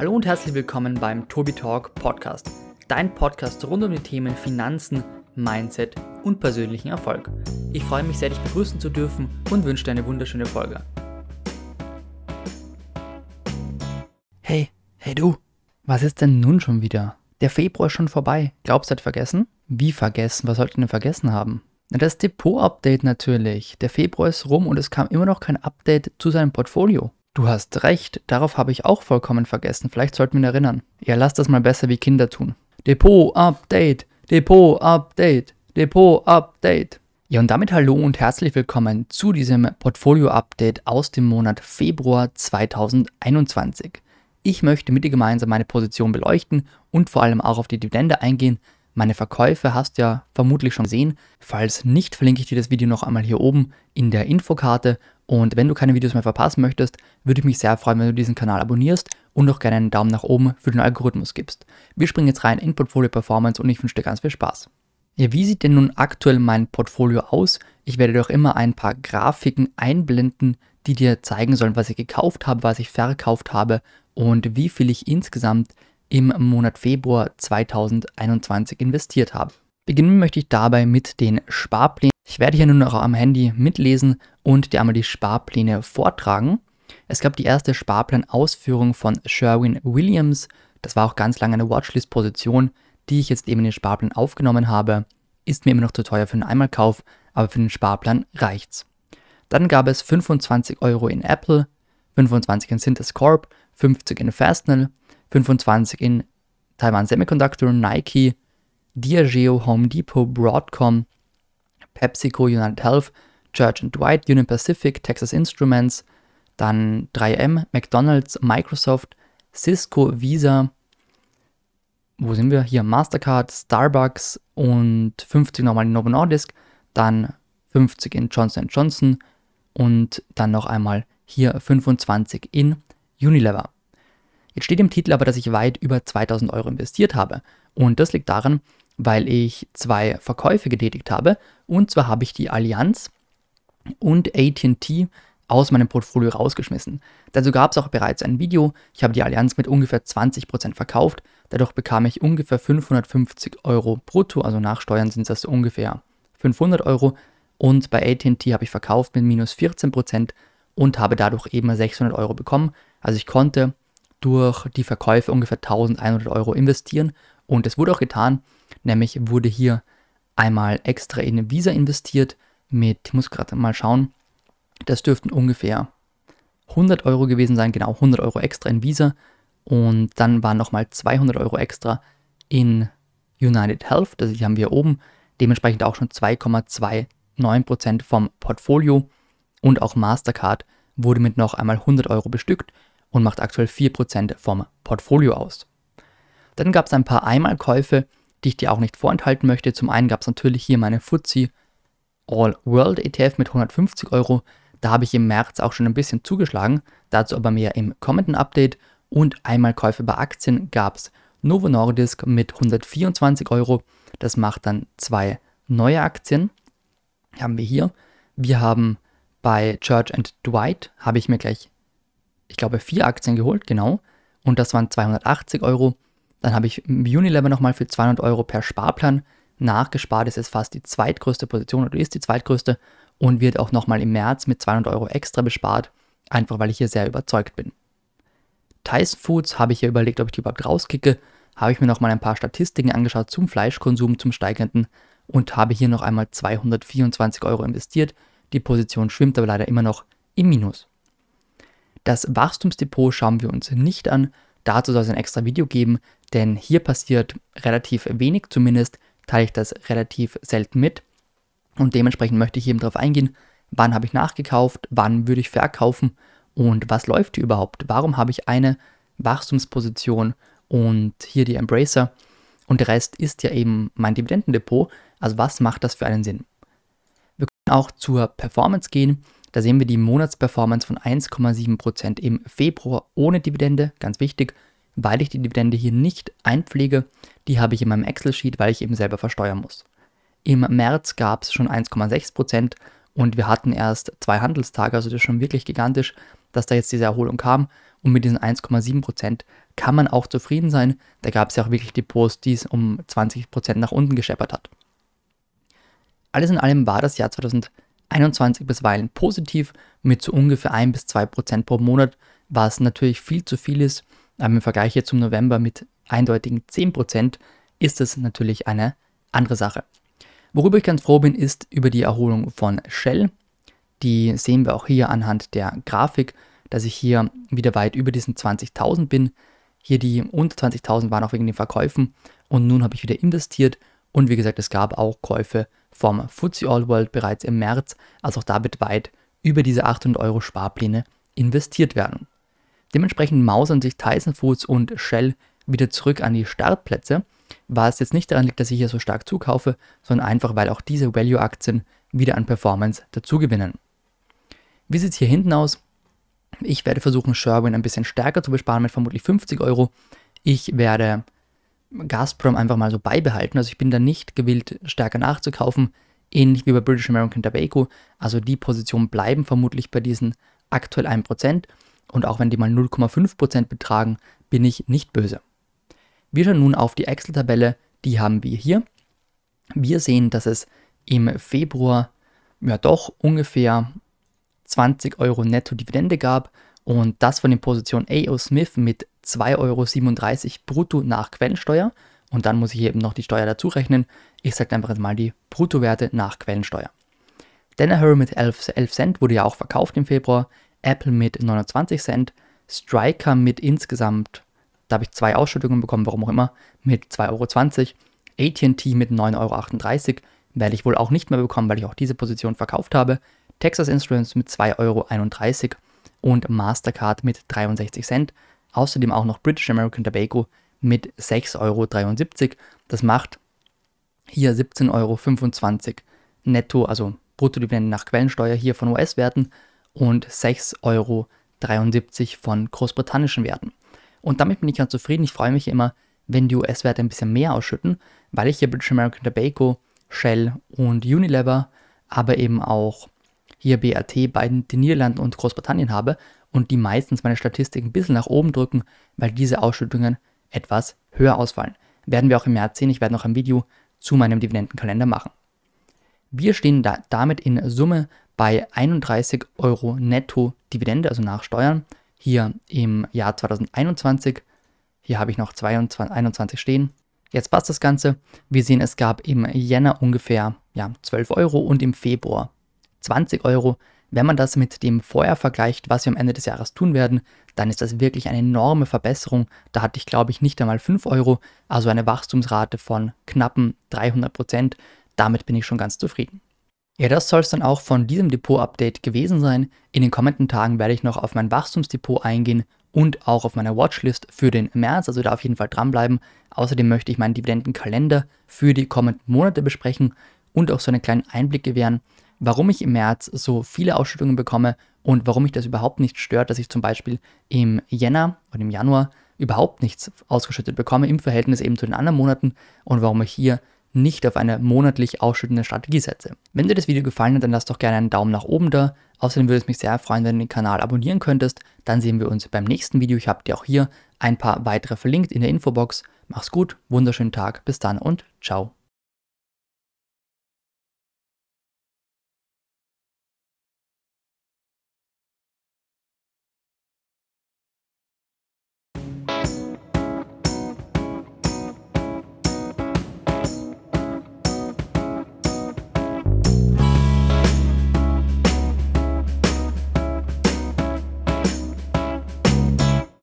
Hallo und herzlich willkommen beim Tobi Talk Podcast, dein Podcast rund um die Themen Finanzen, Mindset und persönlichen Erfolg. Ich freue mich sehr, dich begrüßen zu dürfen und wünsche dir eine wunderschöne Folge. Hey, hey du, was ist denn nun schon wieder? Der Februar ist schon vorbei. Glaubst du, hat vergessen? Wie vergessen? Was sollte ich denn vergessen haben? Das Depot-Update natürlich. Der Februar ist rum und es kam immer noch kein Update zu seinem Portfolio. Du hast recht, darauf habe ich auch vollkommen vergessen. Vielleicht sollten wir ihn erinnern. Ja, lass das mal besser wie Kinder tun. Depot-Update, Depot-Update, Depot-Update. Ja, und damit hallo und herzlich willkommen zu diesem Portfolio-Update aus dem Monat Februar 2021. Ich möchte mit dir gemeinsam meine Position beleuchten und vor allem auch auf die Dividende eingehen. Meine Verkäufe hast du ja vermutlich schon gesehen. Falls nicht, verlinke ich dir das Video noch einmal hier oben in der Infokarte und wenn du keine Videos mehr verpassen möchtest, würde ich mich sehr freuen, wenn du diesen Kanal abonnierst und auch gerne einen Daumen nach oben für den Algorithmus gibst. Wir springen jetzt rein in Portfolio Performance und ich wünsche dir ganz viel Spaß. Ja, wie sieht denn nun aktuell mein Portfolio aus? Ich werde dir auch immer ein paar Grafiken einblenden, die dir zeigen sollen, was ich gekauft habe, was ich verkauft habe und wie viel ich insgesamt im Monat Februar 2021 investiert habe. Beginnen möchte ich dabei mit den Sparplänen. Ich werde hier nur noch am Handy mitlesen und dir einmal die Sparpläne vortragen. Es gab die erste Sparplanausführung von Sherwin Williams. Das war auch ganz lange eine Watchlist-Position, die ich jetzt eben in den Sparplan aufgenommen habe. Ist mir immer noch zu teuer für einen Einmalkauf, aber für den Sparplan reicht's. Dann gab es 25 Euro in Apple, 25 in Synthes Corp, 50 in Fastnell, 25 in Taiwan Semiconductor, Nike, Diageo, Home Depot, Broadcom, PepsiCo, United Health, Church and Dwight, Union Pacific, Texas Instruments, dann 3M, McDonald's, Microsoft, Cisco, Visa, wo sind wir? Hier Mastercard, Starbucks und 50 nochmal in Novo Nordisk, dann 50 in Johnson Johnson und dann noch einmal hier 25 in Unilever. Jetzt steht im Titel aber, dass ich weit über 2000 Euro investiert habe. Und das liegt daran, weil ich zwei Verkäufe getätigt habe. Und zwar habe ich die Allianz und ATT aus meinem Portfolio rausgeschmissen. Dazu gab es auch bereits ein Video. Ich habe die Allianz mit ungefähr 20% verkauft. Dadurch bekam ich ungefähr 550 Euro brutto, also nach Steuern sind das ungefähr 500 Euro. Und bei ATT habe ich verkauft mit minus 14% und habe dadurch eben 600 Euro bekommen. Also ich konnte durch die Verkäufe ungefähr 1100 Euro investieren. Und es wurde auch getan. Nämlich wurde hier einmal extra in Visa investiert mit, ich muss gerade mal schauen, das dürften ungefähr 100 Euro gewesen sein, genau 100 Euro extra in Visa. Und dann waren nochmal 200 Euro extra in United Health, das haben wir oben, dementsprechend auch schon 2,29% vom Portfolio. Und auch Mastercard wurde mit noch einmal 100 Euro bestückt und macht aktuell 4% vom Portfolio aus. Dann gab es ein paar Einmalkäufe, die ich dir auch nicht vorenthalten möchte. Zum einen gab es natürlich hier meine FTSE All World ETF mit 150 Euro. Da habe ich im März auch schon ein bisschen zugeschlagen, dazu aber mehr im kommenden Update. Und Einmalkäufe bei Aktien gab es Novo Nordisk mit 124 Euro. Das macht dann zwei neue Aktien. Haben wir hier. Wir haben bei Church and Dwight, habe ich mir gleich, ich glaube, vier Aktien geholt, genau. Und das waren 280 Euro. Dann habe ich Unilever nochmal für 200 Euro per Sparplan nachgespart. Das ist fast die zweitgrößte Position oder ist die zweitgrößte und wird auch nochmal im März mit 200 Euro extra bespart, einfach weil ich hier sehr überzeugt bin. Tyson Foods habe ich hier überlegt, ob ich die überhaupt rauskicke. Habe ich mir nochmal ein paar Statistiken angeschaut zum Fleischkonsum, zum steigenden und habe hier noch einmal 224 Euro investiert. Die Position schwimmt aber leider immer noch im Minus. Das Wachstumsdepot schauen wir uns nicht an. Dazu soll es ein extra Video geben, denn hier passiert relativ wenig, zumindest teile ich das relativ selten mit. Und dementsprechend möchte ich eben darauf eingehen, wann habe ich nachgekauft, wann würde ich verkaufen und was läuft hier überhaupt. Warum habe ich eine Wachstumsposition und hier die Embracer und der Rest ist ja eben mein Dividendendepot. Also was macht das für einen Sinn? Wir können auch zur Performance gehen. Da sehen wir die Monatsperformance von 1,7% im Februar ohne Dividende, ganz wichtig, weil ich die Dividende hier nicht einpflege. Die habe ich in meinem Excel-Sheet, weil ich eben selber versteuern muss. Im März gab es schon 1,6% und wir hatten erst zwei Handelstage, also das ist schon wirklich gigantisch. dass da jetzt diese Erholung kam und mit diesen 1,7% kann man auch zufrieden sein. Da gab es ja auch wirklich Depots, die es um 20% nach unten gescheppert hat. Alles in allem war das Jahr 2021 bisweilen positiv mit so ungefähr 1 bis 2% pro Monat, was natürlich viel zu viel ist. Aber im Vergleich jetzt zum November mit eindeutigen 10% ist es natürlich eine andere Sache. Worüber ich ganz froh bin, ist über die Erholung von Shell. Die sehen wir auch hier anhand der Grafik, dass ich hier wieder weit über diesen 20.000 bin. Hier die unter 20.000 waren auch wegen den Verkäufen und nun habe ich wieder investiert und wie gesagt, es gab auch Käufe vom FTSE All World bereits im März, also auch da wird weit über diese 800 Euro Sparpläne investiert werden. Dementsprechend mausern sich Tyson Foods und Shell wieder zurück an die Startplätze, was jetzt nicht daran liegt, dass ich hier so stark zukaufe, sondern einfach, weil auch diese Value-Aktien wieder an Performance dazugewinnen. Wie sieht es hier hinten aus? Ich werde versuchen, Sherwin ein bisschen stärker zu besparen mit vermutlich 50 Euro. Ich werde Gazprom einfach mal so beibehalten. Also ich bin da nicht gewillt, stärker nachzukaufen, ähnlich wie bei British American Tobacco. Also die Positionen bleiben vermutlich bei diesen aktuell 1%. Und auch wenn die mal 0,5% betragen, bin ich nicht böse. Wir schauen nun auf die Excel-Tabelle, die haben wir hier. Wir sehen, dass es im Februar ja doch ungefähr 20 Euro netto Dividende gab und das von den Positionen AO Smith mit 2,37 Euro brutto nach Quellensteuer. Und dann muss ich eben noch die Steuer dazu rechnen. Ich sage einfach mal die Bruttowerte nach Quellensteuer. Danaher mit 11, 11 Cent wurde ja auch verkauft im Februar. Apple mit 29 Cent. Striker mit insgesamt, da habe ich zwei Ausschüttungen bekommen, warum auch immer, mit 2,20 Euro. ATT mit 9,38 Euro werde ich wohl auch nicht mehr bekommen, weil ich auch diese Position verkauft habe. Texas Instruments mit 2,31 Euro und Mastercard mit 63 Cent. Außerdem auch noch British American Tobacco mit 6,73 Euro. Das macht hier 17,25 Euro netto, also Bruttodividende nach Quellensteuer hier von US-Werten und 6,73 Euro von großbritannischen Werten. Und damit bin ich ganz zufrieden. Ich freue mich immer, wenn die US-Werte ein bisschen mehr ausschütten, weil ich hier British American Tobacco, Shell und Unilever, aber eben auch hier BAT bei den Niederlanden und Großbritannien habe und die meistens meine Statistik ein bisschen nach oben drücken, weil diese Ausschüttungen etwas höher ausfallen. Werden wir auch im März sehen. Ich werde noch ein Video zu meinem Dividendenkalender machen. Wir stehen da damit in Summe bei 31 Euro netto Dividende, also nach Steuern, hier im Jahr 2021. Hier habe ich noch 22, 21 stehen. Jetzt passt das Ganze. Wir sehen, es gab im Jänner ungefähr ja, 12 Euro und im Februar 20 Euro. Wenn man das mit dem vorher vergleicht, was wir am Ende des Jahres tun werden, dann ist das wirklich eine enorme Verbesserung. Da hatte ich, glaube ich, nicht einmal 5 Euro, also eine Wachstumsrate von knappen 300 Prozent. Damit bin ich schon ganz zufrieden. Ja, das soll es dann auch von diesem Depot-Update gewesen sein. In den kommenden Tagen werde ich noch auf mein Wachstumsdepot eingehen und auch auf meine Watchlist für den März, also da auf jeden Fall dranbleiben. Außerdem möchte ich meinen Dividendenkalender für die kommenden Monate besprechen und auch so einen kleinen Einblick gewähren, warum ich im März so viele Ausschüttungen bekomme und warum mich das überhaupt nicht stört, dass ich zum Beispiel im Jänner oder im Januar überhaupt nichts ausgeschüttet bekomme im Verhältnis eben zu den anderen Monaten und warum ich hier nicht auf eine monatlich ausschüttende Strategie setze. Wenn dir das Video gefallen hat, dann lass doch gerne einen Daumen nach oben da. Außerdem würde es mich sehr freuen, wenn du den Kanal abonnieren könntest. Dann sehen wir uns beim nächsten Video. Ich habe dir auch hier ein paar weitere verlinkt in der Infobox. Mach's gut, wunderschönen Tag, bis dann und ciao.